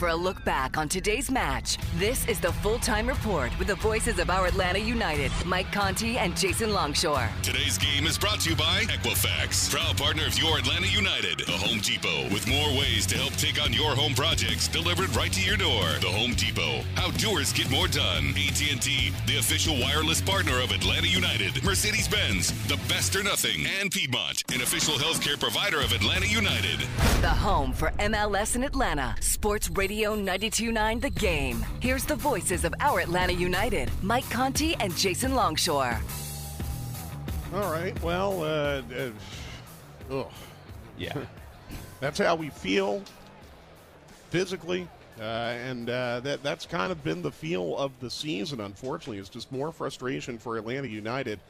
for a look back on today's match. This is the full time report with the voices of our Atlanta United, Mike Conti and Jason Longshore. Today's game is brought to you by Equifax, proud partner of your Atlanta United, the Home Depot, with more ways to help take on your home projects delivered right to your door. The Home Depot, how doers get more done. AT&T, the official wireless partner of Atlanta United. Mercedes-Benz, the best or nothing, and Piedmont, an official healthcare provider of Atlanta United. The home for MLS in Atlanta. Sports Radio 929 The Game. Here's the voices of our Atlanta United, Mike Conti and Jason Longshore. All right. Well, uh, uh, ugh. Yeah. that's how we feel physically, uh, and uh, that that's kind of been the feel of the season. Unfortunately, it's just more frustration for Atlanta United.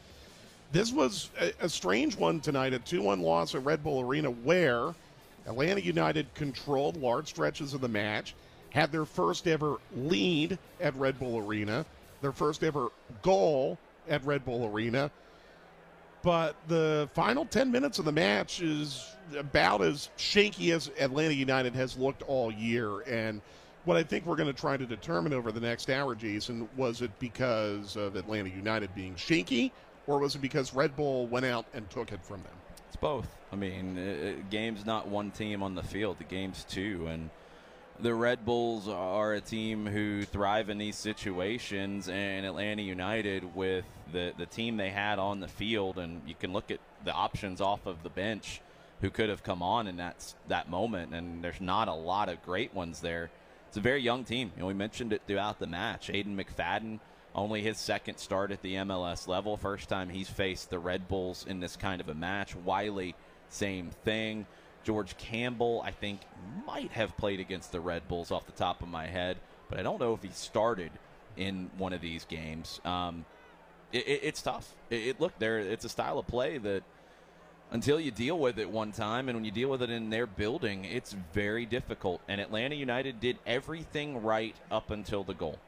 This was a, a strange one tonight, a two-one loss at Red Bull Arena, where Atlanta United controlled large stretches of the match, had their first ever lead at Red Bull Arena, their first ever goal at Red Bull Arena. But the final 10 minutes of the match is about as shaky as Atlanta United has looked all year. And what I think we're going to try to determine over the next hour, Jason, was it because of Atlanta United being shaky, or was it because Red Bull went out and took it from them? Both. I mean, uh, game's not one team on the field; the game's two, and the Red Bulls are a team who thrive in these situations, and Atlanta United with the the team they had on the field, and you can look at the options off of the bench who could have come on in that that moment, and there's not a lot of great ones there. It's a very young team. You know, we mentioned it throughout the match. Aiden McFadden only his second start at the MLS level. First time he's faced the Red Bulls in this kind of a match. Wiley, same thing. George Campbell, I think, might have played against the Red Bulls off the top of my head, but I don't know if he started in one of these games. Um, it, it, it's tough. It, it look there. It's a style of play that until you deal with it one time, and when you deal with it in their building, it's very difficult. And Atlanta United did everything right up until the goal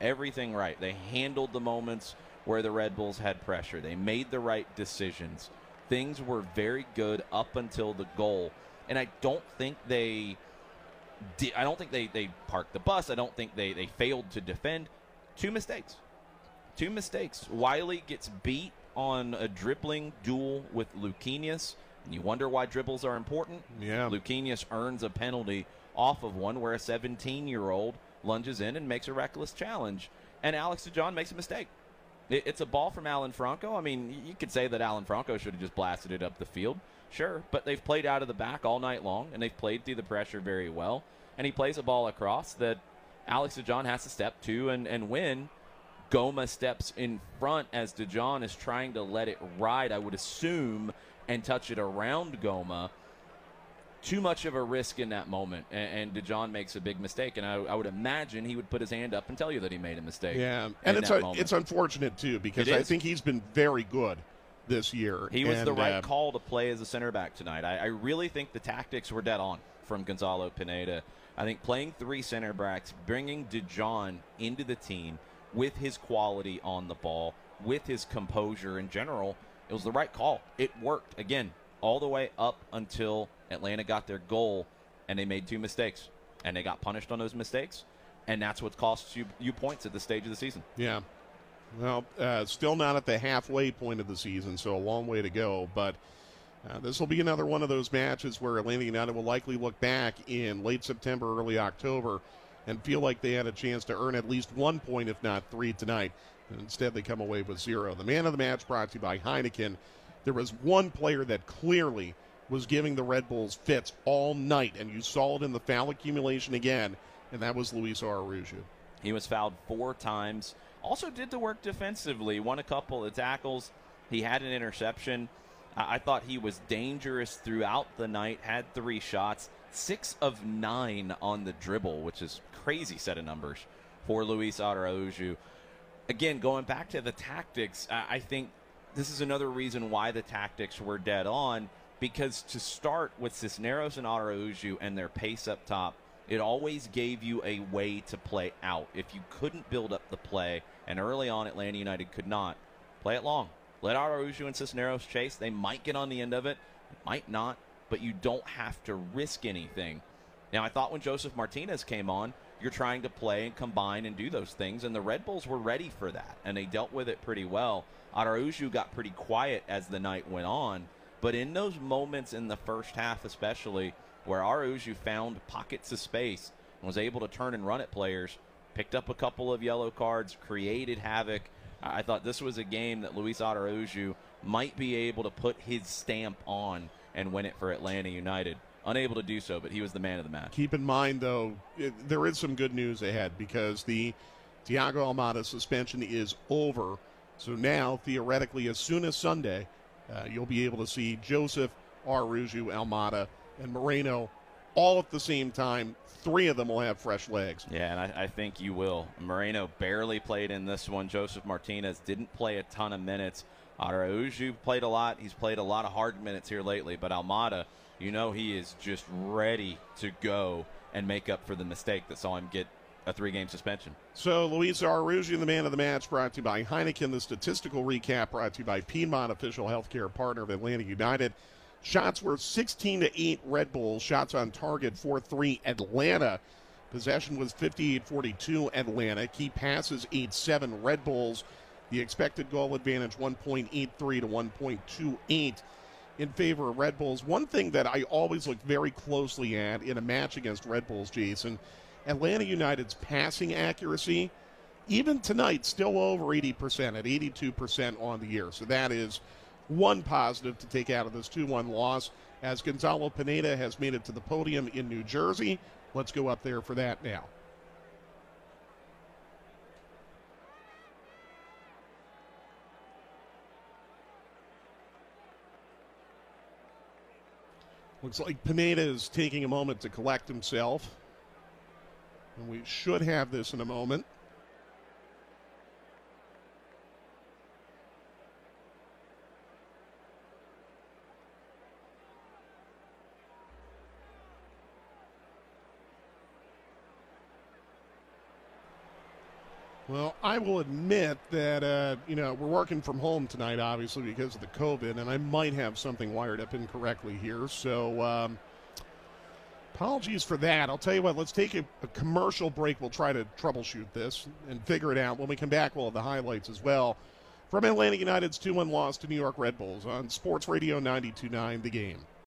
everything right. They handled the moments where the Red Bulls had pressure. They made the right decisions. Things were very good up until the goal. And I don't think they I don't think they, they parked the bus. I don't think they, they failed to defend. Two mistakes. Two mistakes. Wiley gets beat on a dribbling duel with Luquinhas. And you wonder why dribbles are important. Yeah. Luquinhas earns a penalty off of one where a 17 year old lunges in and makes a reckless challenge. And Alex DeJohn makes a mistake. It's a ball from Alan Franco. I mean, you could say that Alan Franco should have just blasted it up the field. Sure, but they've played out of the back all night long, and they've played through the pressure very well. And he plays a ball across that Alex DeJohn has to step to and, and win. Goma steps in front as DeJohn is trying to let it ride, I would assume, and touch it around Goma too much of a risk in that moment, and, and DeJohn makes a big mistake. And I, I, would imagine he would put his hand up and tell you that he made a mistake. Yeah, and it's a, it's unfortunate too because I think he's been very good this year. He was and, the right uh, call to play as a center back tonight. I, I really think the tactics were dead on from Gonzalo Pineda. I think playing three center backs, bringing DeJohn into the team with his quality on the ball, with his composure in general, it was the right call. It worked again all the way up until Atlanta got their goal, and they made two mistakes, and they got punished on those mistakes, and that's what costs you you points at this stage of the season. Yeah. Well, uh, still not at the halfway point of the season, so a long way to go. But uh, this will be another one of those matches where Atlanta United will likely look back in late September, early October, and feel like they had a chance to earn at least one point, if not three, tonight And instead, they come away with zero. The man of the match brought to you by Heineken. There was one player that clearly was giving the Red Bulls fits all night, and you saw it in the foul accumulation again, and that was Luis Araujo. He was fouled four times. Also did the work defensively. Won a couple of tackles. He had an interception. I thought he was dangerous throughout the night. Had three shots, six of nine on the dribble, which is crazy set of numbers for Luis Araujo. Again, going back to the tactics, I think this is another reason why the tactics were dead on. Because to start with Cisneros and Araujo and their pace up top, it always gave you a way to play out. If you couldn't build up the play, and early on Atlanta United could not, play it long. Let Araujo and Cisneros chase. They might get on the end of it, might not, but you don't have to risk anything. Now, I thought when Josef Martinez came on, you're trying to play and combine and do those things, and the Red Bulls were ready for that, and they dealt with it pretty well. Araujo got pretty quiet as the night went on, but in those moments in the first half, especially where Araujo found pockets of space and was able to turn and run at players, picked up a couple of yellow cards, created havoc. I thought this was a game that Luis Araujo might be able to put his stamp on and win it for Atlanta United. Unable to do so, but he was the man of the match. Keep in mind, though, it, there is some good news ahead because the Thiago Almada suspension is over. So now, theoretically, as soon as Sunday, uh, you'll be able to see Josef, Araujo, Almada, and Moreno all at the same time. Three of them will have fresh legs. Yeah, and I, I, think you will. Moreno barely played in this one. Josef Martinez didn't play a ton of minutes. Araujo played a lot. He's played a lot of hard minutes here lately. But Almada, you know, he is just ready to go and make up for the mistake that saw him get a three game suspension. So, Luis Araujo, the man of the match, brought to you by Heineken. The statistical recap brought to you by Piedmont, official healthcare partner of Atlanta United. Shots were 16 to 8 Red Bulls. Shots on target 4 3 Atlanta. Possession was 58 42 Atlanta. Key passes 8 7 Red Bulls. The expected goal advantage 1.83 to 1.28 in favor of Red Bulls. One thing that I always look very closely at in a match against Red Bulls, Jason, Atlanta United's passing accuracy, even tonight, still over 80% at 82% on the year. So that is one positive to take out of this 2 1 loss as Gonzalo Pineda has made it to the podium in New Jersey. Let's go up there for that now. Looks like Pineda is taking a moment to collect himself. And we should have this in a moment. Well, I will admit that, uh, you know, we're working from home tonight, obviously, because of the COVID, and I might have something wired up incorrectly here. So, um, apologies for that. I'll tell you what, let's take a, a, commercial break. We'll try to troubleshoot this and figure it out. When we come back, we'll have the highlights as well from Atlanta United's 2 1 loss to New York Red Bulls on Sports Radio 929 The Game.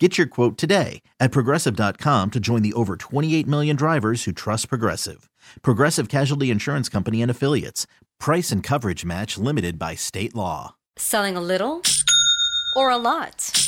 Get your quote today at progressive.com to join the over 28 million drivers who trust Progressive. Progressive Casualty Insurance Company and Affiliates. Price and coverage match limited by state law. Selling a little or a lot?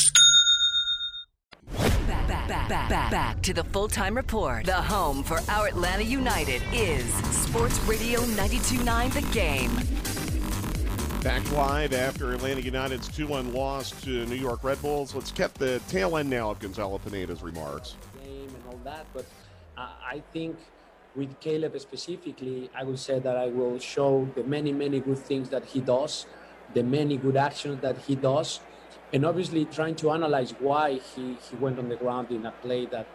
Back, back, back, back, back, back to the full time report. The home for our Atlanta United is Sports Radio 929 The Game. Back live after Atlanta United's 2 1 loss to New York Red Bulls. Let's get the tail end now of Gonzalo Pineda's remarks. Game and all that, but I think with Caleb specifically, I will say that I will show the many, many good things that he does, the many good actions that he does, and obviously trying to analyze why he, he went on the ground in a play that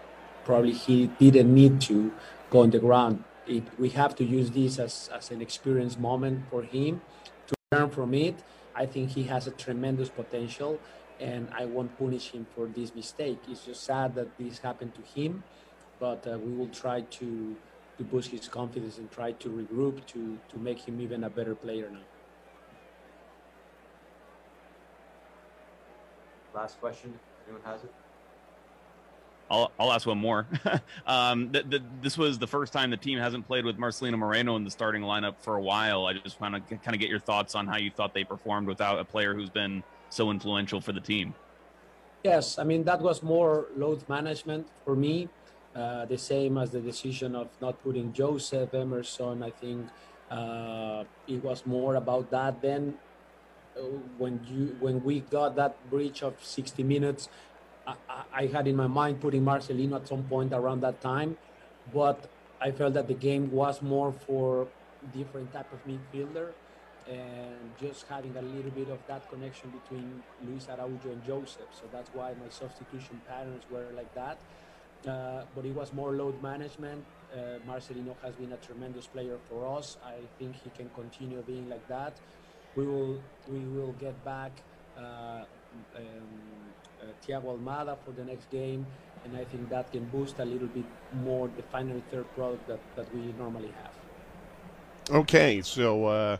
probably he didn't need to go on the ground. It, we have to use this as, as an experience moment for him to learn from it. I think he has a tremendous potential, and I won't punish him for this mistake. It's just sad that this happened to him, but uh, we will try to to boost his confidence and try to regroup to to make him even a better player now. Last question. Anyone has it? I'll, I'll ask one more. um, th- th- this was the first time the team hasn't played with Marcelino Moreno in the starting lineup for a while. I just want to kind of get your thoughts on how you thought they performed without a player who's been so influential for the team. Yes, I mean that was more load management for me. Uh, the same as the decision of not putting Joseph Emerson. I think uh, it was more about that. Then uh, when you when we got that breach of 60 minutes, I, I, had in my mind putting Marcelino at some point around that time, but I felt that the game was more for different type of midfielder and just having a little bit of that connection between Luis Araujo and Josef. So that's why my substitution patterns were like that. Uh, but it was more load management. Uh, Marcelino has been a tremendous player for us. I think he can continue being like that. We will we will get back uh, um, uh, Thiago Almada for the next game, and I think that can boost a little bit more the final third product that, that we normally have. Okay, so uh,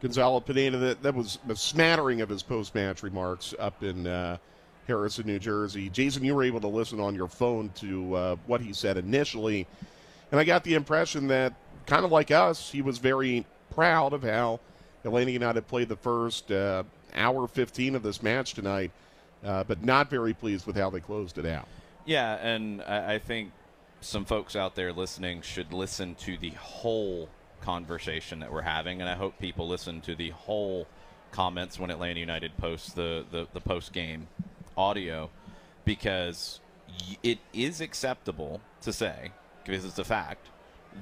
Gonzalo Pineda, that, that was a smattering of his post match remarks up in uh, Harrison, New Jersey. Jason, you were able to listen on your phone to uh, what he said initially, and I got the impression that, kind of like us, he was very proud of how Atlanta United played the first uh, hour 15 of this match tonight, uh, but not very pleased with how they closed it out. Yeah, and I, I think some folks out there listening should listen to the whole conversation that we're having, and I hope people listen to the whole comments when Atlanta United posts the, the, the post game audio because it is acceptable to say, because it's a fact,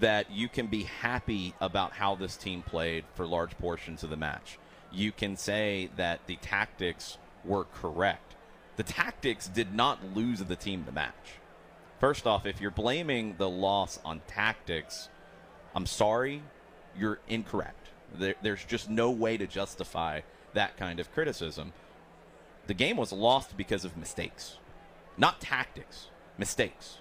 that you can be happy about how this team played for large portions of the match. You can say that the tactics were correct. The tactics did not lose the team the match. First off, if you're blaming the loss on tactics, I'm sorry, you're incorrect. There, there's just no way to justify that kind of criticism. The game was lost because of mistakes, not tactics, mistakes.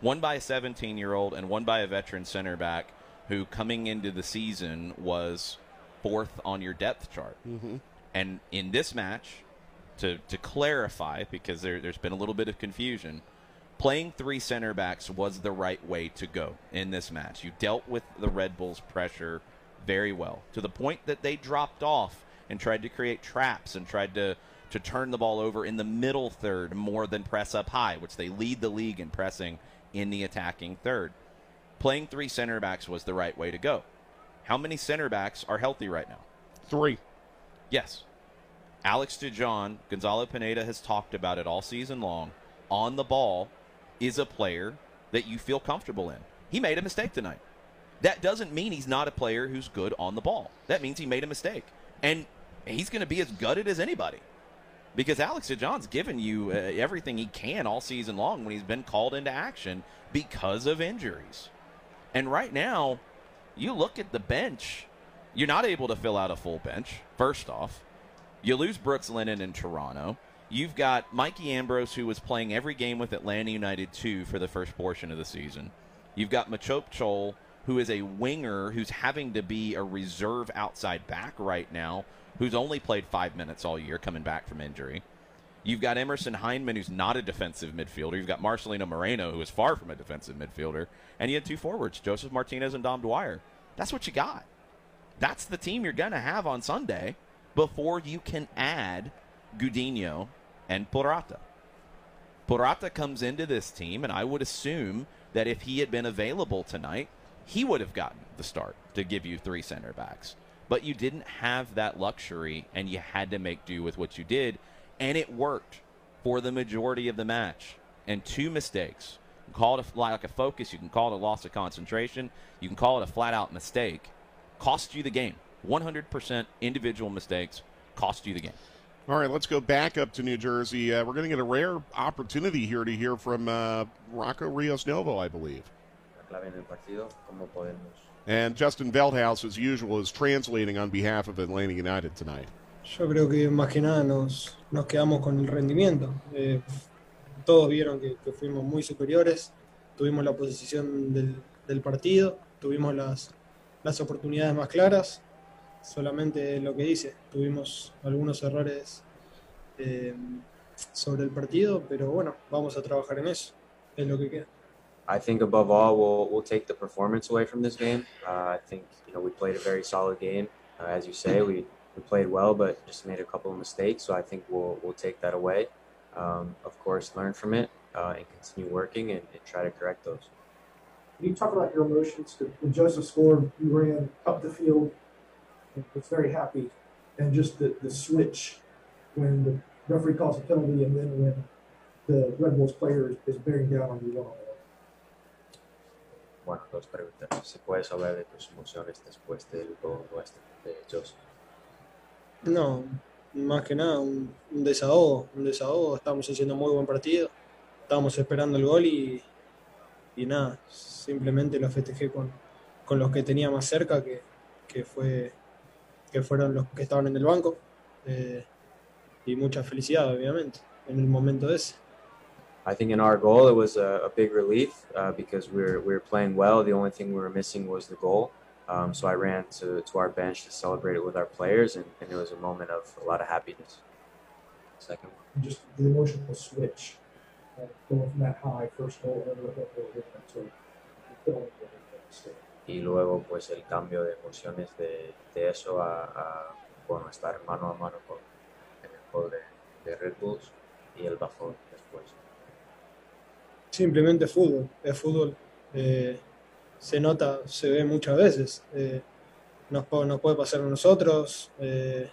One by a 17 year old and one by a veteran center back who, coming into the season, was fourth on your depth chart. Mm-hmm. And in this match, to, to clarify, because there, there's been a little bit of confusion, playing three center backs was the right way to go in this match. You dealt with the Red Bulls' pressure very well to the point that they dropped off and tried to create traps and tried to to turn the ball over in the middle third more than press up high, which they lead the league in pressing in the attacking third. Playing three center backs was the right way to go. How many center backs are healthy right now? Three. Yes. Alex DeJohn, Gonzalo Pineda has talked about it all season long. On the ball is a player that you feel comfortable in. He made a mistake tonight. That doesn't mean he's not a player who's good on the ball. That means he made a mistake. And he's going to be as gutted as anybody because Alex DeJohn's given you uh, everything he can all season long when he's been called into action because of injuries. And right now, you look at the bench, you're not able to fill out a full bench, first off. You lose Brooks Lennon in Toronto. You've got Mikey Ambrose, who was playing every game with Atlanta United 2 for the first portion of the season. You've got Machop Chol, who is a winger who's having to be a reserve outside back right now, who's only played five minutes all year coming back from injury. You've got Emerson Hyndman, who's not a defensive midfielder. You've got Marcelino Moreno, who is far from a defensive midfielder. And you had two forwards, Josef Martinez and Dom Dwyer. That's what you got. That's the team you're going to have on Sunday before you can add Gudinho and Purata. Purata comes into this team, and I would assume that if he had been available tonight, he would have gotten the start to give you three center backs. But you didn't have that luxury, and you had to make do with what you did, and it worked for the majority of the match. And two mistakes. You can call it a, like a focus, you can call it a loss of concentration, you can call it a flat out mistake. Cost you the game. 100% individual mistakes cost you the game. All right, let's go back up to New Jersey. Uh, we're going to get a rare opportunity here to hear from uh, Rocco Rios Novo, I believe. And Justin Veldhouse, as usual, is translating on behalf of Atlanta United tonight. Yo creo que más que nada nos, nos quedamos con el rendimiento. Eh, todos vieron que, que, fuimos muy superiores, tuvimos la posición del, del partido, tuvimos las, las oportunidades más claras, solamente lo que dice, tuvimos algunos errores eh, sobre el partido, pero bueno, vamos a trabajar en eso, es lo que queda. I think above all, we'll we'll take the performance away from this game. Uh, I think you know we played a very solid game, uh, as you say. We we played well, but just made a couple of mistakes. So I think we'll we'll take that away. Um, of course, learn from it uh, and continue working and, and, try to correct those. Can you talk about your emotions? When Josef scored, you ran up the field, and was very happy, and just the, the switch when the referee calls a penalty and then when the Red Bulls player is, bearing down on you on. Bueno, dos preguntas. ¿Se puede saber de tus emociones después del gol nuestro de Joseph? No, más que nada un, desahogo, un desahogo. Estamos haciendo muy buen partido, estábamos esperando el gol y, y nada, simplemente lo festejé con, con los que tenía más cerca, que, que, fue, que fueron los que estaban en el banco. Eh, y mucha felicidad, obviamente, en el momento ese. I think in our goal it was a, a big relief uh, because we were, we were playing well. The only thing we were missing was the goal. Um, so I ran to, to our bench to celebrate it with our players, and, and it was a moment of a lot of happiness. Second one. Just the emotional switch, uh, going from that high first goal Y luego, pues, el cambio de emociones de, de eso a, a, bueno, estar mano a mano con el gol de, de Red Bulls y el bajón después. Simplemente fútbol, es fútbol. Eh, se nota, se ve muchas veces. Eh, nos, nos, puede pasar a nosotros. Eh,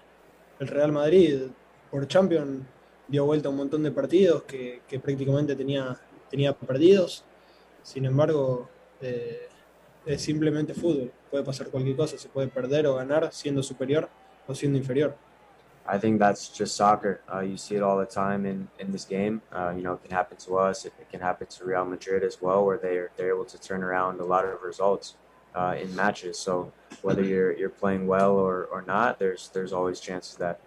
el Real Madrid por Champions dio vuelta a un montón de partidos que, que prácticamente tenía, tenía perdidos. Sin embargo, eh, es simplemente fútbol. Puede pasar cualquier cosa, se puede perder o ganar siendo superior o siendo inferior. I think that's just soccer. Uh, you see it all the time in, in this game. Uh, you know, it can happen to us. It, it, can happen to Real Madrid as well, where they're they're able to turn around a lot of results uh, in matches. So whether you're you're playing well or, or not, there's there's always chances that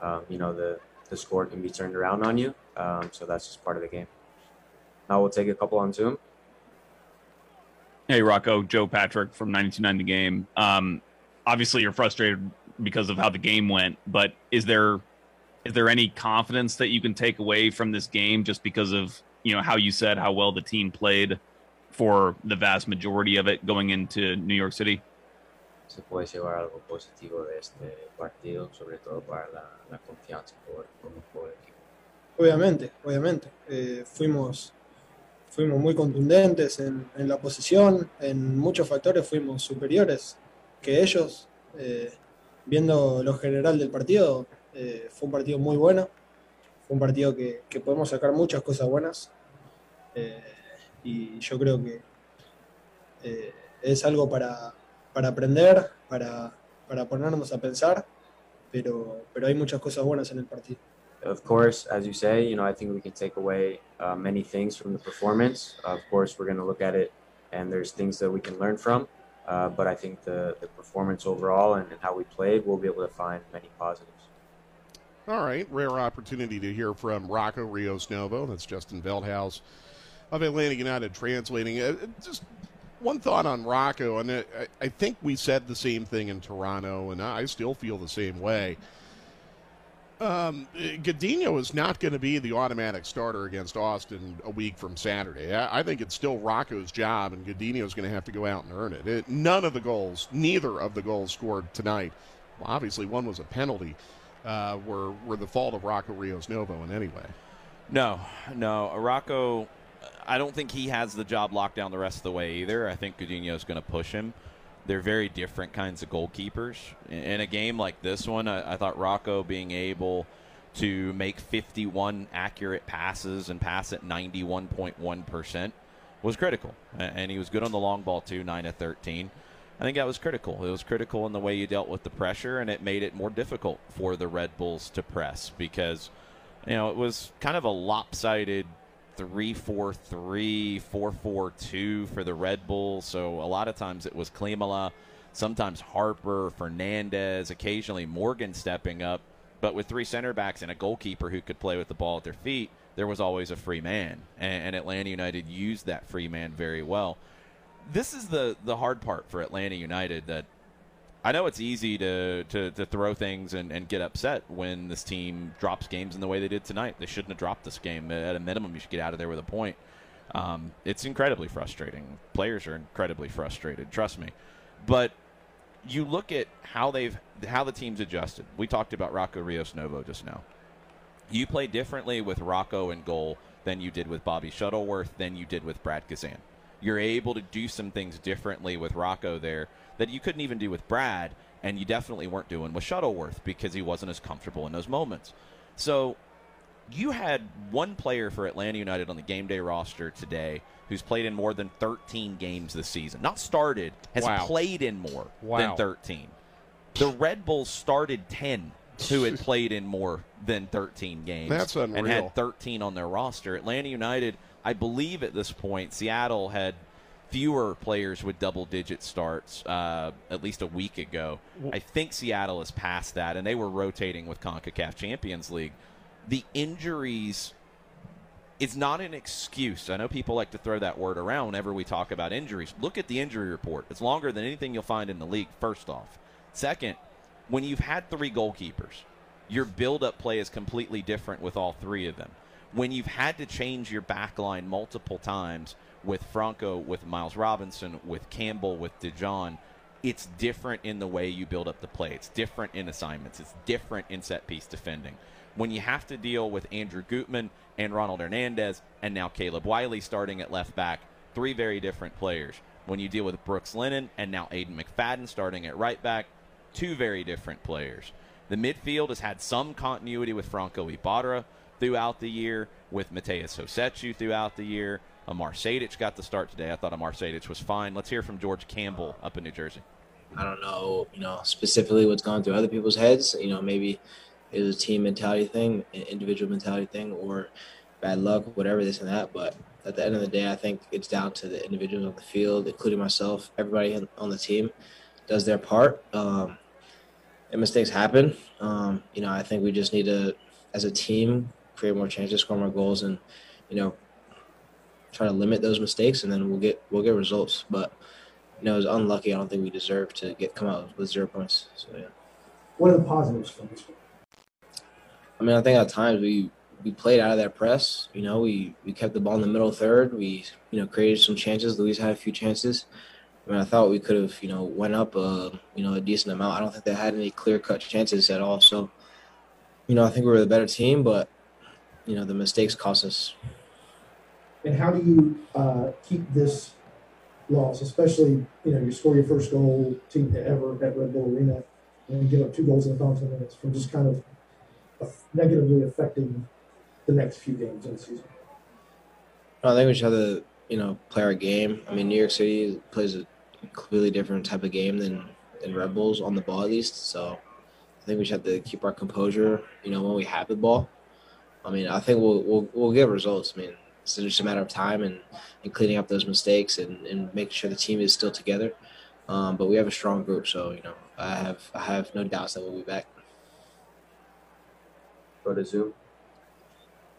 um, you know the the score can be turned around on you. Um, so that's just part of the game. Now we'll take a couple on Zoom. Hey Rocco, Joe Patrick from 92.9 The Game. Um, obviously, you're frustrated because of how the game went. But is there is there any confidence that you can take away from this game just because of you know how you said how well the team played for the vast majority of it going into New York City? se puede llevar algo positivo de este partido, sobre todo para la, la confianza por, por, por, el equipo. Obviamente, obviamente. Eh, fuimos, fuimos muy contundentes en, en, la posición, en muchos factores fuimos superiores que ellos. Eh, viendo lo general del partido, eh, fue un partido muy bueno, fue un partido que, que podemos sacar muchas cosas buenas eh, y yo creo que eh, es algo para, para aprender, para, para, ponernos a pensar, pero, pero hay muchas cosas buenas en el partido. Of course, as you say, you know, I think we can take away uh, many things from the performance. Of course, we're going to look at it, and there's things that we can learn from. Uh, but I think the, the performance overall and, and how we played, we'll be able to find many positives. All right, rare opportunity to hear from Rocco Rios Novo. That's Justin Veldhouse of Atlanta United translating. Uh, just one thought on Rocco, and I, I think we said the same thing in Toronto, and I still feel the same way. Um, Godinho is not going to be the automatic starter against Austin a week from Saturday. I, I think it's still Rocco's job, and Godinho is going to have to go out and earn it. it. None of the goals, neither of the goals scored tonight, well, obviously one was a penalty, uh, were were the fault of Rocco Rios Novo in any way. No, no, Rocco. I don't think he has the job locked down the rest of the way either. I think Godinho is going to push him they're very different kinds of goalkeepers. In a game like this one, I, I, thought Rocco being able to make 51 accurate passes and pass at 91.1% was critical. And he was good on the long ball, too, 9 of 13. I think that was critical. It was critical in the way you dealt with the pressure, and it made it more difficult for the Red Bulls to press because, you know, it was kind of a lopsided three four three, four four two for the Red Bulls. So a lot of times it was Klimala, sometimes Harper, Fernandez, occasionally Morgan stepping up. But with three center backs and a goalkeeper who could play with the ball at their feet, there was always a free man. And, and Atlanta United used that free man very well. This is the, the hard part for Atlanta United that I know it's easy to, to, to throw things and, and, get upset when this team drops games in the way they did tonight. They shouldn't have dropped this game. At a minimum, you should get out of there with a point. Um, it's incredibly frustrating. Players are incredibly frustrated. Trust me. But you look at how they've how the team's adjusted. We talked about Rocco Rios Novo just now. You play differently with Rocco in goal than you did with Bobby Shuttleworth than you did with Brad Guzan. You're able to do some things differently with Rocco there that you couldn't even do with Brad, and you definitely weren't doing with Shuttleworth because he wasn't as comfortable in those moments. So you had one player for Atlanta United on the game day roster today who's played in more than 13 games this season. Not started, has wow. played in more wow. than 13. The Red Bulls started 10 who had played in more than 13 games. That's unreal. And had 13 on their roster. Atlanta United, I believe at this point, Seattle had – fewer players with double digit starts uh, at least a week ago. I think Seattle is past that, and they were rotating with CONCACAF Champions League. The injuries is not an excuse. I know people like to throw that word around whenever we talk about injuries. Look at the injury report. It's longer than anything you'll find in the league, first off. Second, when you've had three goalkeepers, your build up play is completely different with all three of them. When you've had to change your back line multiple times, with Franco, with Miles Robinson, with Campbell, with DeJohn, it's different in the way you build up the play. It's different in assignments. It's different in set piece defending. When you have to deal with Andrew Gutman and Ronald Hernandez, and now Caleb Wiley starting at left back, three very different players. When you deal with Brooks Lennon and now Aiden McFadden starting at right back, two very different players. The midfield has had some continuity with Franco Ibarra throughout the year, with Matheus Rossetto throughout the year, Amar Sejdic got the start today. I thought Amar Sejdic was fine. Let's hear from George Campbell up in New Jersey. I don't know, you know, specifically what's going through other people's heads. You know, maybe it was a team mentality thing, an individual mentality thing, or bad luck, whatever, this and that. But at the end of the day, I think it's down to the individuals on the field, including myself. Everybody on the team does their part. Um, and mistakes happen. Um, you know, I think we just need to, as a team, create more chances, score more goals, and you know, try to limit those mistakes, and then we'll get we'll get results. But you know, it was unlucky. I don't think we deserve to get come out with zero points. So yeah. What are the positives from this one? I mean, I think at times we we played out of that press. You know, we we kept the ball in the middle third. We you know created some chances. Luis had a few chances. I mean, I thought we could have, you know, went up, uh, you know, a decent amount. I don't think they had any clear cut chances at all. So, you know, I think we were the better team, but you know, the mistakes cost us. And how do you uh, keep this loss, especially you know you score your first goal team ever at Red Bull Arena, and give up two goals in the final ten minutes, from just kind of negatively affecting the next few games in the season? I think we just have to, you know, play our game. I mean, New York City plays a completely different type of game than than Red Bulls on the ball at least. So I think we just have to keep our composure. You know, when we have the ball. I mean, I think we'll we'll, we'll get results. I mean, it's just a matter of time and, and cleaning up those mistakes and, and making sure the team is still together. Um, but we have a strong group, so you know, I have I have no doubts that we'll be back. Go to Zoom.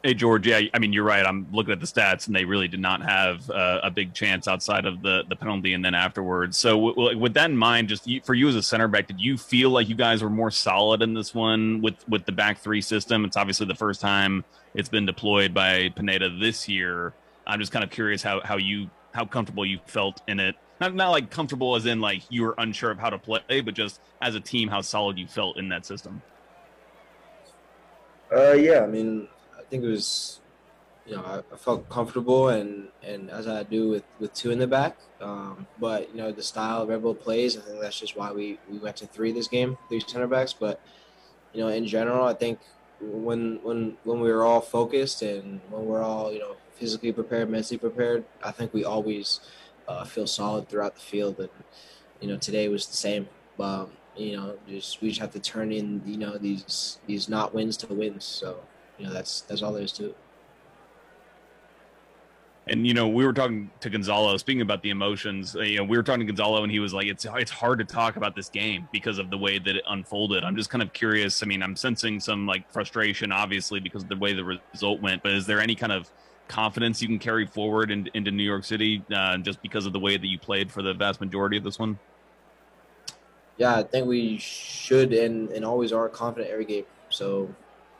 Hey George, yeah, I mean you're right. I'm looking at the stats, and they really did not have uh, a big chance outside of the the penalty, and then afterwards. So w- with that in mind, just for you as a center back, did you feel like you guys were more solid in this one with with the back three system? It's obviously the first time it's been deployed by Pineda this year. I'm just kind of curious how how you how comfortable you felt in it. Not not like comfortable as in like you were unsure of how to play, but just as a team, how solid you felt in that system. Uh, yeah, I mean, think it was, you know, I, I, felt comfortable and and as I do with with two in the back. Um, but you know, the style Red Bull plays, I think that's just why we we went to three this game, three center backs. But you know, in general, I think when when when we were all focused and when we're all you know physically prepared, mentally prepared, I think we always uh, feel solid throughout the field. And you know, today was the same. Um, you know, just we just have to turn in you know these these not wins to wins. So you know that's that's all there is to it. And you know, we were talking to Gonzalo, speaking about the emotions. You know, we were talking to Gonzalo, and he was like, "It's it's hard to talk about this game because of the way that it unfolded." I'm just kind of curious. I mean, I'm sensing some like frustration, obviously, because of the way the result went. But is there any kind of confidence you can carry forward in, into New York City, uh, just because of the way that you played for the vast majority of this one? Yeah, I think we should and and always are confident every game. So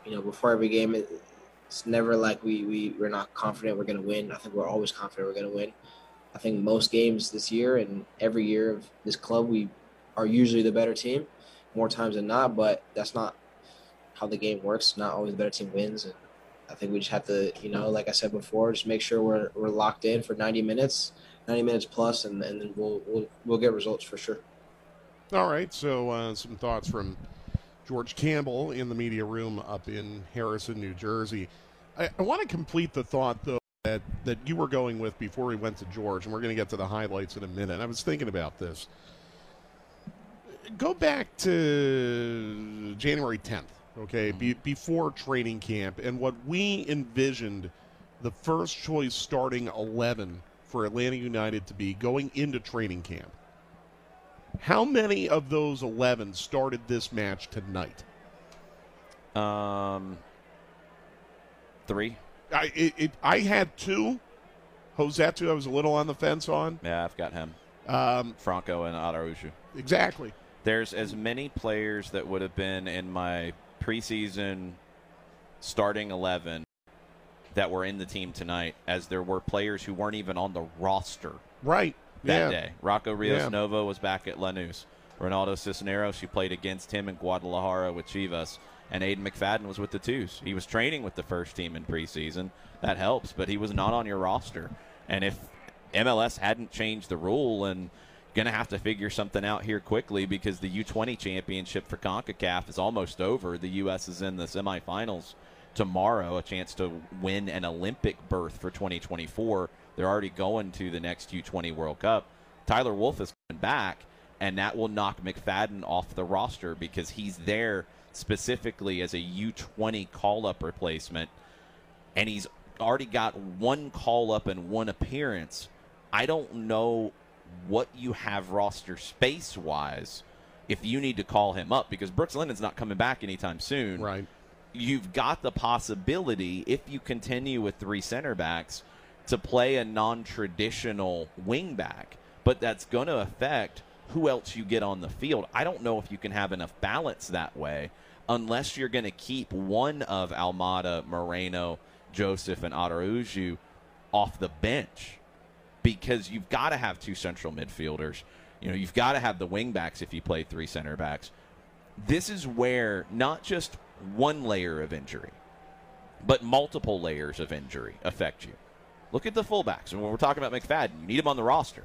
you know, before every game, it's never like we, we, we're not confident we're going to win. I think we're always confident we're going to win. I think most games this year and every year of this club, we are usually the better team more times than not, but that's not how the game works. Not always the better team wins. And I think we just have to, you know, like I said before, just make sure we're, we're locked in for 90 minutes, 90 minutes plus, and, and then we'll, we'll, we'll get results for sure. All right. So uh, some thoughts from George Campbell in the media room up in Harrison, New Jersey. I, I want to complete the thought, though, that, that you were going with before we went to George, and we're going to get to the highlights in a minute. I was thinking about this. Go back to January 10th, okay, mm-hmm. be, before training camp, and what we envisioned the first choice starting 11 for Atlanta United to be going into training camp. How many of those 11 started this match tonight? Um, three. I it, it, I had two. Rossetto, I was a little on the fence on. Yeah, I've got him. Um, Franco and Araujo. Exactly. There's as many players that would have been in my preseason starting 11 that were in the team tonight as there were players who weren't even on the roster. Right that yeah. day. Rocco Rios yeah. Novo was back at Lanús. Ronaldo Cisneros, she played against him in Guadalajara with Chivas. And Aiden McFadden was with the twos. He was training with the first team in preseason. That helps, but he was not on your roster. And if MLS hadn't changed the rule and going to have to figure something out here quickly because the U20 championship for CONCACAF is almost over. The U.S. is in the semifinals tomorrow, a chance to win an Olympic berth for 2024. They're already going to the next U20 World Cup. Tyler Wolff is coming back, and that will knock McFadden off the roster because he's there specifically as a U20 call up replacement, and he's already got one call up and one appearance. I don't know what you have roster space wise if you need to call him up because Brooks Lennon's not coming back anytime soon. Right. You've got the possibility if you continue with three center backs to play a non-traditional wingback, but that's going to affect who else you get on the field. I don't know if you can have enough balance that way unless you're going to keep one of Almada, Moreno, Josef, and Araujo off the bench. because you've got to have two central midfielders. You know, you've got to have the wing backs if you play three center backs. This is where not just one layer of injury, but multiple layers of injury affect you. Look at the fullbacks. And when we're talking about McFadden, you need him on the roster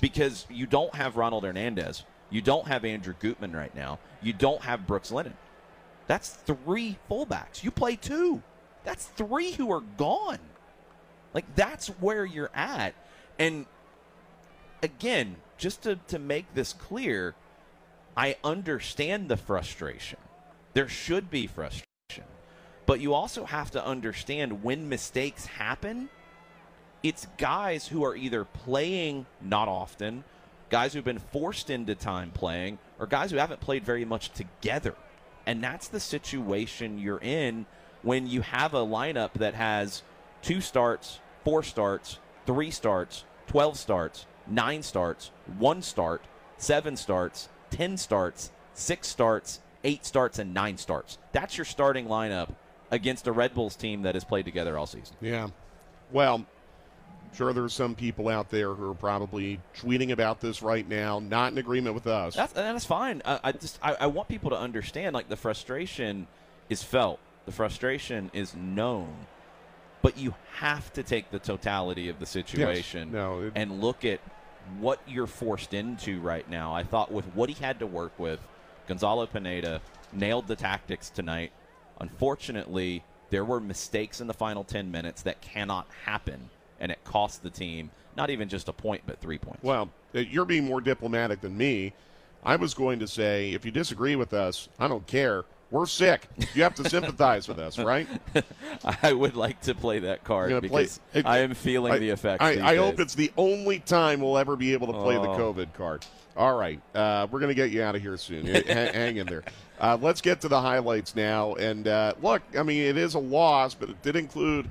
because you don't have Ronald Hernandez. You don't have Andrew Gutman right now. You don't have Brooks Lennon. That's three fullbacks. You play two. That's three who are gone. Like, that's where you're at. And again, just to, to make this clear, I understand the frustration. There should be frustration. But you also have to understand when mistakes happen, it's guys who are either playing not often, guys who've been forced into time playing, or guys who haven't played very much together. And that's the situation you're in when you have a lineup that has two starts, four starts, three starts, 12 starts, nine starts, one start, seven starts, 10 starts, six starts, eight starts, and nine starts. That's your starting lineup against a Red Bulls team that has played together all season. Yeah. Well, sure there's some people out there who are probably tweeting about this right now, not in agreement with us. That's, that's fine. I, I just I, I want people to understand like the frustration is felt. The frustration is known. But you have to take the totality of the situation Yes. No, it- and look at what you're forced into right now. I thought with what he had to work with, Gonzalo Pineda nailed the tactics tonight. Unfortunately, there were mistakes in the final 10 minutes that cannot happen, and it cost the team not even just a point, but three points. Well, uh, you're being more diplomatic than me. I was going to say, if you disagree with us, I don't care. We're sick. You have to sympathize with us, right? I would like to play that card You're play- because I am feeling I- the effects. I, I hope it's the only time we'll ever be able to play the Oh. COVID card. All right, uh, we're going to get you out of here soon. H- hang in there. Uh, let's get to the highlights now. And uh, look, I mean, it is a loss, but it did include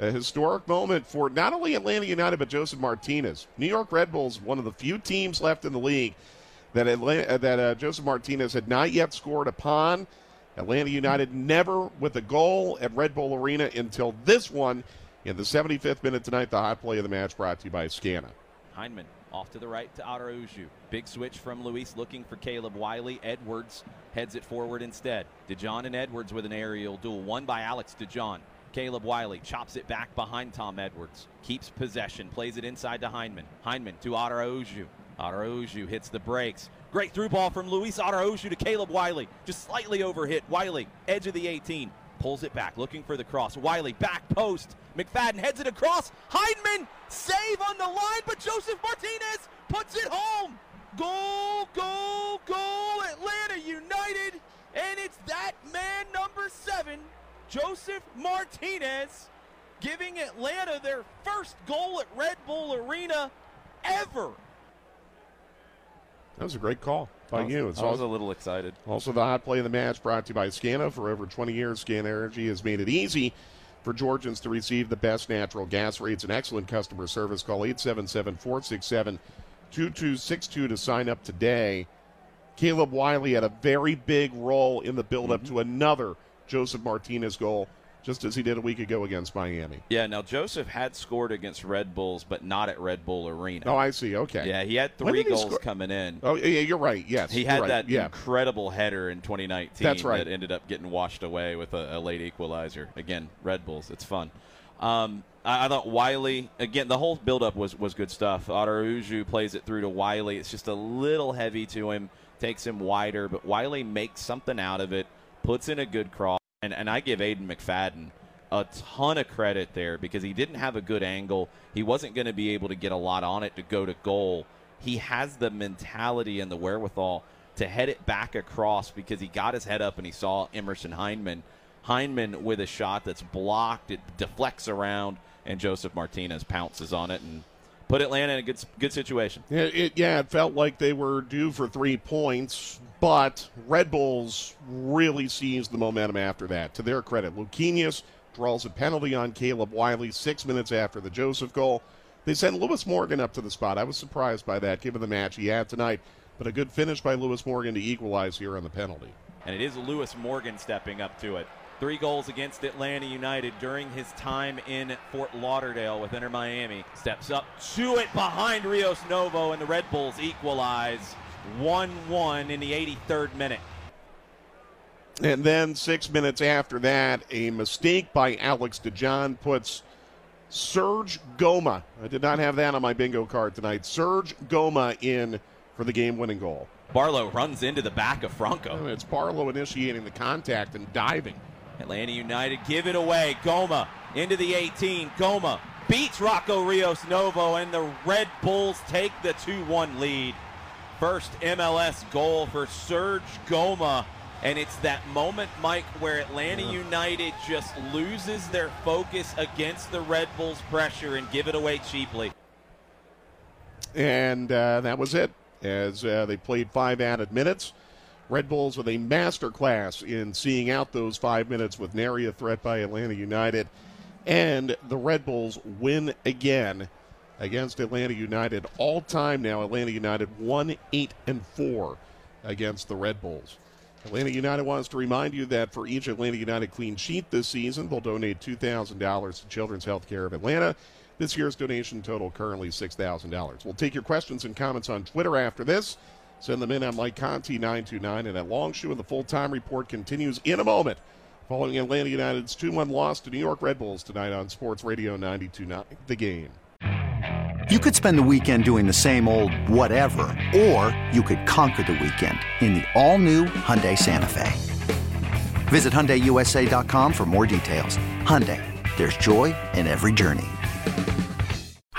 a historic moment for not only Atlanta United but Josef Martinez. New York Red Bulls, one of the few teams left in the league that Atlanta, uh, that uh, Josef Martinez had not yet scored upon. Atlanta United never with a goal at Red Bull Arena until this one in the 75th minute tonight. The hot play of the match brought to you by Scana. Hyndman off to the right to Araujo. Big switch from Luiz looking for Caleb Wiley. Edwards heads it forward instead. DeJohn and Edwards with an aerial duel. One by Alex DeJohn. Caleb Wiley chops it back behind Tom Edwards. Keeps possession. Plays it inside to Hyndman. Hyndman to Araujo. Araujo hits the brakes. Great through ball from Luiz Araujo to Caleb Wiley. Just slightly overhit. Wiley, edge of the 18. Pulls it back, looking for the cross. Wiley, back post. McFadden heads it across. Hyndman, save on the line, but Josef Martinez puts it home. Goal, goal, goal, Atlanta United. And it's that man number seven, Josef Martinez, giving Atlanta their first goal at Red Bull Arena ever. That was a great call by I was- you. It's I was also, a little excited. Also, the hot play of the match brought to you by Scana. For over 20 years, Scana Energy has made it easy for Georgians to receive the best natural gas rates and excellent customer service. Call 877 467 2262 to sign up today. Caleb Wiley had a very big role in the buildup Mm-hmm. to another Josef Martinez goal, just as he did a week ago against Miami. Yeah, now Josef had scored against Red Bulls, but not at Red Bull Arena. Oh, I see. Okay. Yeah, he had three goals score- coming in. Oh, yeah, you're right. Yes. He had right. that Yeah. incredible header in 2019 That's right. that ended up getting washed away with a, a late equalizer. Again, Red Bulls. It's fun. Um, I, I thought Wiley again. The whole buildup was was good stuff. Araujo plays it through to Wiley. It's just a little heavy to him. Takes him wider, but Wiley makes something out of it. Puts in a good cross, and and I give Aiden McFadden a ton of credit there because he didn't have a good angle. He wasn't going to be able to get a lot on it to go to goal. He has the mentality and the wherewithal to head it back across because he got his head up and he saw Emerson Hyndman. Hyndman with a shot that's blocked, it deflects around, and Josef Martinez pounces on it and put Atlanta in a good good situation. Yeah, it, yeah, it felt like they were due for three points, but Red Bulls really seized the momentum after that. To their credit, Luquinhas draws a penalty on Caleb Wiley six minutes after the Josef goal. They sent Lewis Morgan up to the spot. I was surprised by that, given the match he had tonight. But a good finish by Lewis Morgan to equalize here on the penalty. And it is Lewis Morgan stepping up to it. Three goals against Atlanta United during his time in Fort Lauderdale with Inter Miami. Steps up to it behind Rios Novo, and the Red Bulls equalize 1 1 in the 83rd minute. And then six minutes after that, a mistake by Alex DeJohn puts Serge Ngoma. I did not have that on my bingo card tonight. Serge Ngoma in for the game winning goal. Barlow runs into the back of Franco. It's Barlow initiating the contact and diving. Atlanta United give it away. Ngoma into the 18. Ngoma beats Rocco Rios Novo, and the Red Bulls take the 2 1 lead. First MLS goal for Serge Ngoma. And it's that moment, Mike, where Atlanta United just loses their focus against the Red Bulls' pressure and give it away cheaply. And uh, that was it as uh, they played five added minutes. Red Bulls with a masterclass in seeing out those five minutes with nary a threat by Atlanta United. And the Red Bulls win again against Atlanta United. All time now, Atlanta United 1 8 and 4 against the Red Bulls. Atlanta United wants to remind you that for each Atlanta United clean sheet this season, they'll donate $2,000 to Children's Healthcare of Atlanta. This year's donation total currently $6,000. We'll take your questions and comments on Twitter after this. Send them in on Mike Conti 929 and at Longshore, and the full time report continues in a moment. Following Atlanta United's 2 1 loss to New York Red Bulls tonight on Sports Radio 929. The game. You could spend the weekend doing the same old whatever, or you could conquer the weekend in the all new Hyundai Santa Fe. Visit HyundaiUSA.com for more details. Hyundai, there's joy in every journey.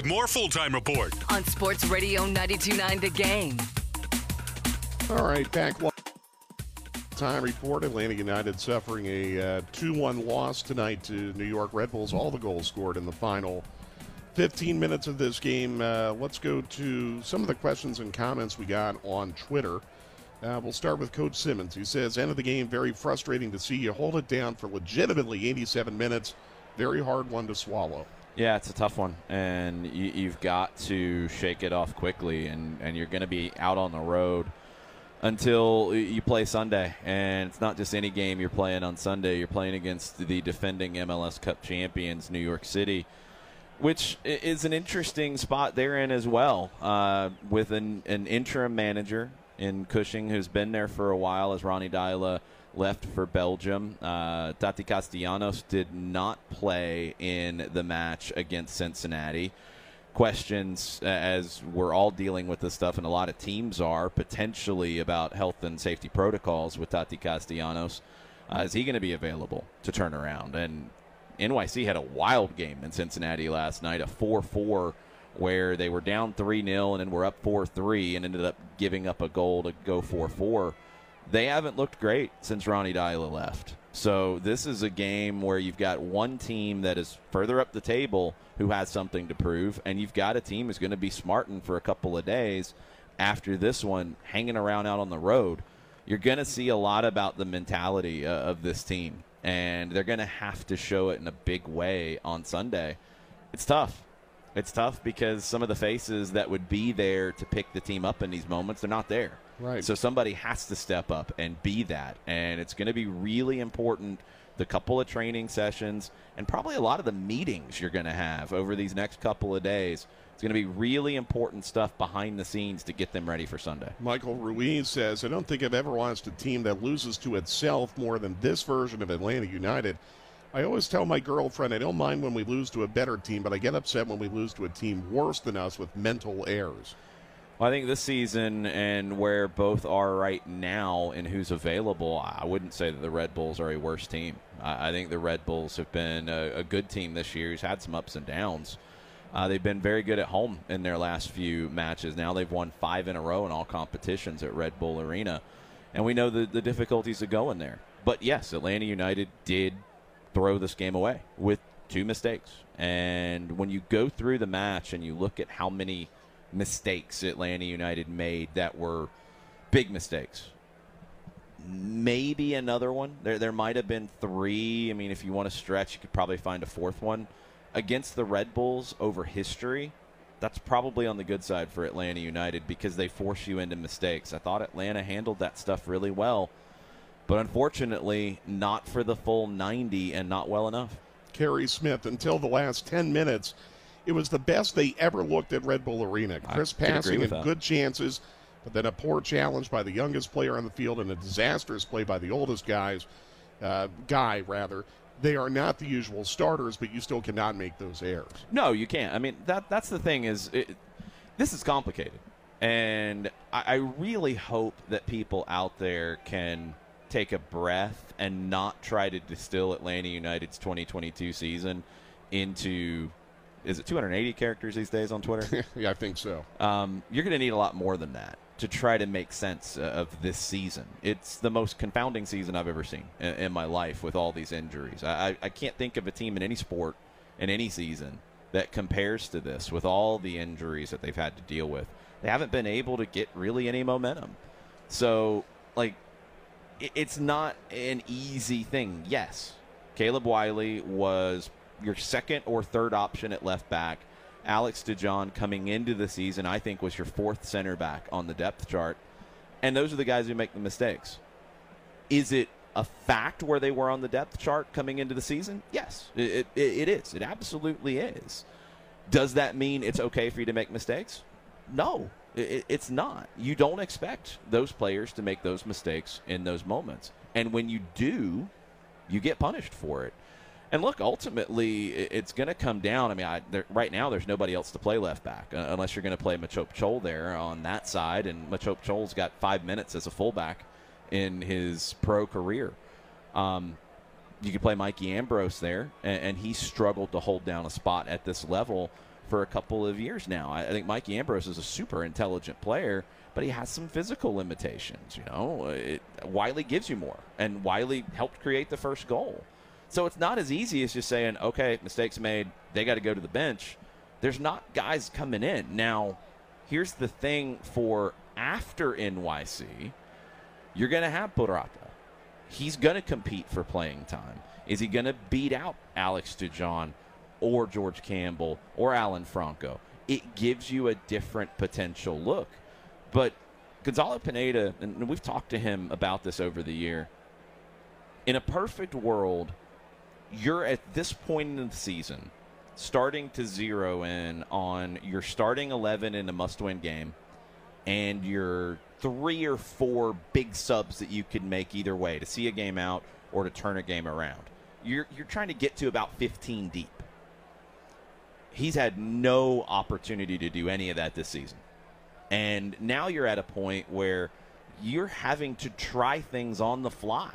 With more full time report on Sports Radio 929 The Game. All right, back one time report. Atlanta United suffering a uh, 2 1 loss tonight to New York Red Bulls. All the goals scored in the final 15 minutes of this game. Uh, let's go to some of the questions and comments we got on Twitter. Uh, we'll start with Coach Simmons. He says, End of the game, very frustrating to see you hold it down for legitimately 87 minutes. Very hard one to swallow. Yeah, it's a tough one, and you, have got to shake it off quickly, and, and you're going to be out on the road until you play Sunday. And it's not just any game you're playing on Sunday, you're playing against the defending MLS Cup champions, New York City, which is an interesting spot they're in as well, uh, with an, an interim manager in Cushing who's been there for a while as Ronny Deila left for Belgium. Uh, Taty Castellanos did not play in the match against Cincinnati. Questions, as we're all dealing with this stuff, and a lot of teams are potentially about health and safety protocols with Taty Castellanos. Uh, is he going to be available to turn around? And NYC had a wild game in Cincinnati last night, a 4 4 where they were down 3 0 and then were up 4 3 and ended up giving up a goal to go 4 4 they haven't looked great since Ronny Deila left. So this is a game where you've got one team that is further up the table who has something to prove, and you've got a team who's going to be smarting for a couple of days after this one, hanging around out on the road. You're going to see a lot about the mentality uh, of this team, and they're going to have to show it in a big way on Sunday. It's tough. It's tough because some of the faces that would be there to pick the team up in these moments, they're not there. Right. So somebody has to step up and be that. And it's going to be really important the couple of training sessions, and probably a lot of the meetings you're going to have over these next couple of days. It's going to be really important stuff behind the scenes to get them ready for Sunday. Michael Ruiz says, I don't think I've ever watched a team that loses to itself more than this version of Atlanta United. I always tell my girlfriend I don't mind when we lose to a better team, but I get upset when we lose to a team worse than us with mental errors. Well, I think this season and where both are right now and who's available, I wouldn't say that the Red Bulls are a worse team. I think the Red Bulls have been a, a good team this year. Who's had some ups and downs. Uh, they've been very good at home in their last few matches. Now they've won five in a row in all competitions at Red Bull Arena, and we know the, the difficulties of going there. But yes, Atlanta United did throw this game away with two mistakes. And when you go through the match and you look at how many mistakes Atlanta United made that were big mistakes, maybe another one. There, there might have been three. I mean, if you want to stretch, you could probably find a fourth one against the Red Bulls over history, that's probably on the good side for Atlanta United because they force you into mistakes. I thought Atlanta handled that stuff really well, but unfortunately, not for the full 90 and not well enough. Kerry Smith, until the last 10 minutes, it was the best they ever looked at Red Bull Arena. Chris passing and that. good chances, but then a poor challenge by the youngest player on the field and a disastrous play by the oldest guys, uh, guy rather they are not the usual starters, but you still cannot make those errors. No, you can't. I mean, that that's the thing is, it, this is complicated, and I, I really hope that people out there can take a breath and not try to distill Atlanta United's 2022 season into is it 280 characters these days on Twitter? yeah, I think so. Um, you're going to need a lot more than that to try to make sense uh, of this season. It's the most confounding season I've ever seen in, in my life with all these injuries. I, I can't think of a team in any sport in any season that compares to this with all the injuries that they've had to deal with. They haven't been able to get really any momentum. So, like, it, it's not an easy thing. Yes, Caleb Wiley was your second or third option at left back Alex DeJohn coming into the season, I think, was your fourth center back on the depth chart. And those are the guys who make the mistakes. Is it a fact where they were on the depth chart coming into the season? Yes, it, it, it is. It absolutely is. Does that mean it's okay for you to make mistakes? No, it, it's not. You don't expect those players to make those mistakes in those moments. And when you do, you get punished for it. And look, ultimately, it's going to come down. I mean, I, there, right now, there's nobody else to play left back uh, unless you're going to play Machop Chol there on that side. And Machop Chol's got five minutes as a fullback in his pro career. Um, you could play Mikey Ambrose there, and, and he struggled to hold down a spot at this level for a couple of years now. I, I think Mikey Ambrose is a super intelligent player, but he has some physical limitations. You know, it, Wiley gives you more, and Wiley helped create the first goal. So it's not as easy as just saying, okay, mistakes made, they got to go to the bench. There's not guys coming in. Now, here's the thing for after NYC, you're going to have Purata. He's going to compete for playing time. Is he going to beat out Alex DeJohn or George Campbell or Alan Franco? It gives you a different potential look. But Gonzalo Pineda, and we've talked to him about this over the year, in a perfect world, you're at this point in the season starting to zero in on your starting 11 in a must win game and your three or four big subs that you could make either way to see a game out or to turn a game around. You're, you're trying to get to about 15 deep. He's had no opportunity to do any of that this season. And now you're at a point where you're having to try things on the fly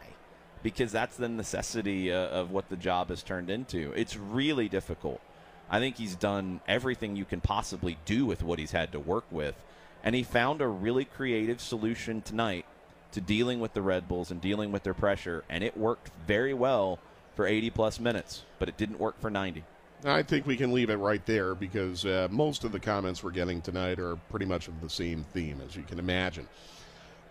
because that's the necessity uh, of what the job has turned into. It's really difficult. I think he's done everything you can possibly do with what he's had to work with. And he found a really creative solution tonight to dealing with the Red Bulls and dealing with their pressure. And it worked very well for 80 plus minutes, but it didn't work for 90. I think we can leave it right there because uh, most of the comments we're getting tonight are pretty much of the same theme, as you can imagine.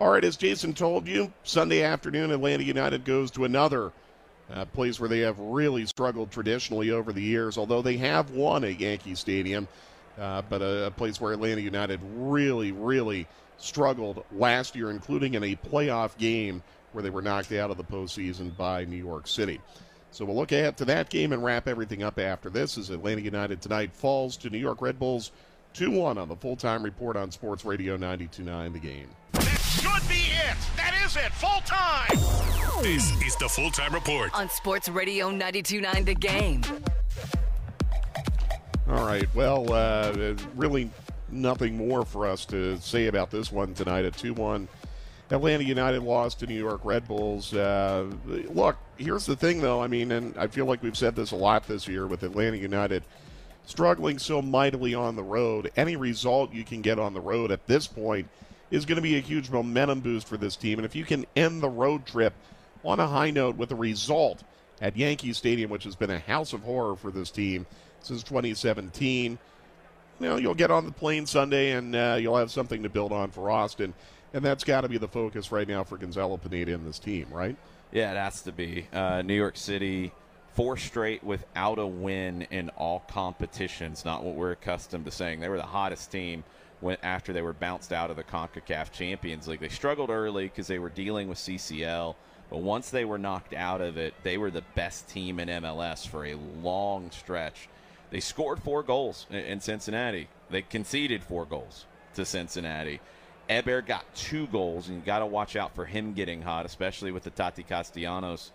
All right, as Jason told you, Sunday afternoon, Atlanta United goes to another uh, place where they have really struggled traditionally over the years, although they have won at Yankee Stadium. Uh, but a, a, place where Atlanta United really, really struggled last year, including in a playoff game where they were knocked out of the postseason by New York City. So we'll look ahead to that game and wrap everything up after this as Atlanta United tonight falls to New York Red Bulls 2 1 on the full time report on Sports Radio 929 The Game. Should be it. That is it. Full time. This is the full time report. On Sports Radio 929 The Game. All right. Well, uh, really nothing more for us to say about this one tonight. At 2 1. Atlanta United lost to New York Red Bulls. Uh, look, here's the thing, though. I mean, and I feel like we've said this a lot this year with Atlanta United struggling so mightily on the road. Any result you can get on the road at this point is going to be a huge momentum boost for this team. And if you can end the road trip on a high note with a result at Yankee Stadium, which has been a house of horror for this team since 2017, you know, you'll get on the plane Sunday and uh, you'll have something to build on for Austin. And that's got to be the focus right now for Gonzalo Pineda and this team, right? Yeah, it has to be. Uh, New York City, four straight without a win in all competitions. Not what we're accustomed to saying. They were the hottest team when after they were bounced out of the CONCACAF Champions League. They struggled early because they were dealing with CCL. But once they were knocked out of it, they were the best team in MLS for a long stretch. They scored four goals in Cincinnati. They conceded four goals to Cincinnati. Eber got two goals, and you got to watch out for him getting hot, especially with the Taty Castellanos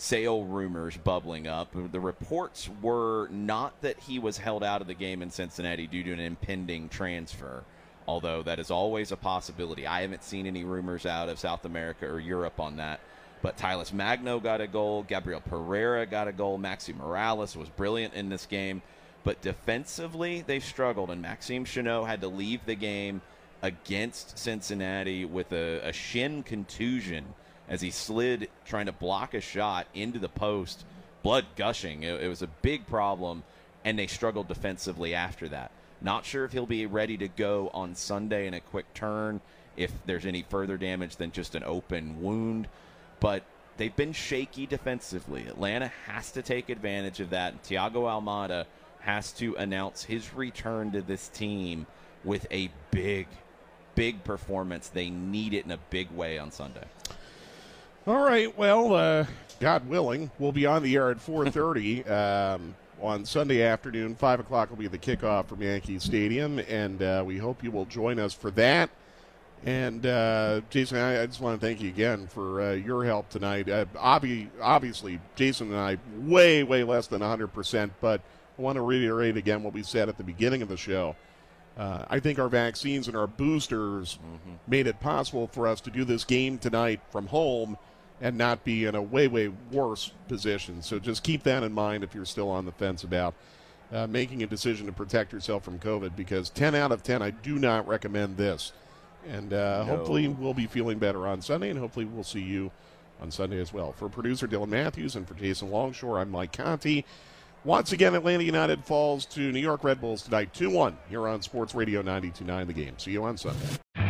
sale rumors bubbling up. The reports were not that he was held out of the game in Cincinnati due to an impending transfer, although that is always a possibility. I haven't seen any rumors out of South America or Europe on that. But Talles Magno got a goal. Gabriel Pereira got a goal. Maxi Moralez was brilliant in this game. But defensively, they've struggled, and Maxime Chanot had to leave the game against Cincinnati with a, a shin contusion as he slid trying to block a shot into the post, blood gushing. It, it, was a big problem, and they struggled defensively after that. Not sure if he'll be ready to go on Sunday in a quick turn, if there's any further damage than just an open wound, but they've been shaky defensively. Atlanta has to take advantage of that. Thiago Almada has to announce his return to this team with a big big performance. They need it in a big way on Sunday. All right. Well, uh, God willing, we'll be on the air at 4:30 um, on Sunday afternoon. Five o'clock will be the kickoff from Yankee Stadium, and uh, we hope you will join us for that. And uh, Jason, I, I, just want to thank you again for uh, your help tonight. Uh, obvi- obviously, Jason and I way, way less than 100%, but I want to reiterate again what we said at the beginning of the show. Uh, I think our vaccines and our boosters mm-hmm. made it possible for us to do this game tonight from home and not be in a way, way worse position. So just keep that in mind if you're still on the fence about uh, making a decision to protect yourself from COVID because 10 out of 10, I do not recommend this. And uh, no. hopefully we'll be feeling better on Sunday, and hopefully we'll see you on Sunday as well. For producer Dylan Matthews and for Jason Longshore, I'm Mike Conti. Once again, Atlanta United falls to New York Red Bulls tonight 2 1 here on Sports Radio 929 The Game. See you on Sunday.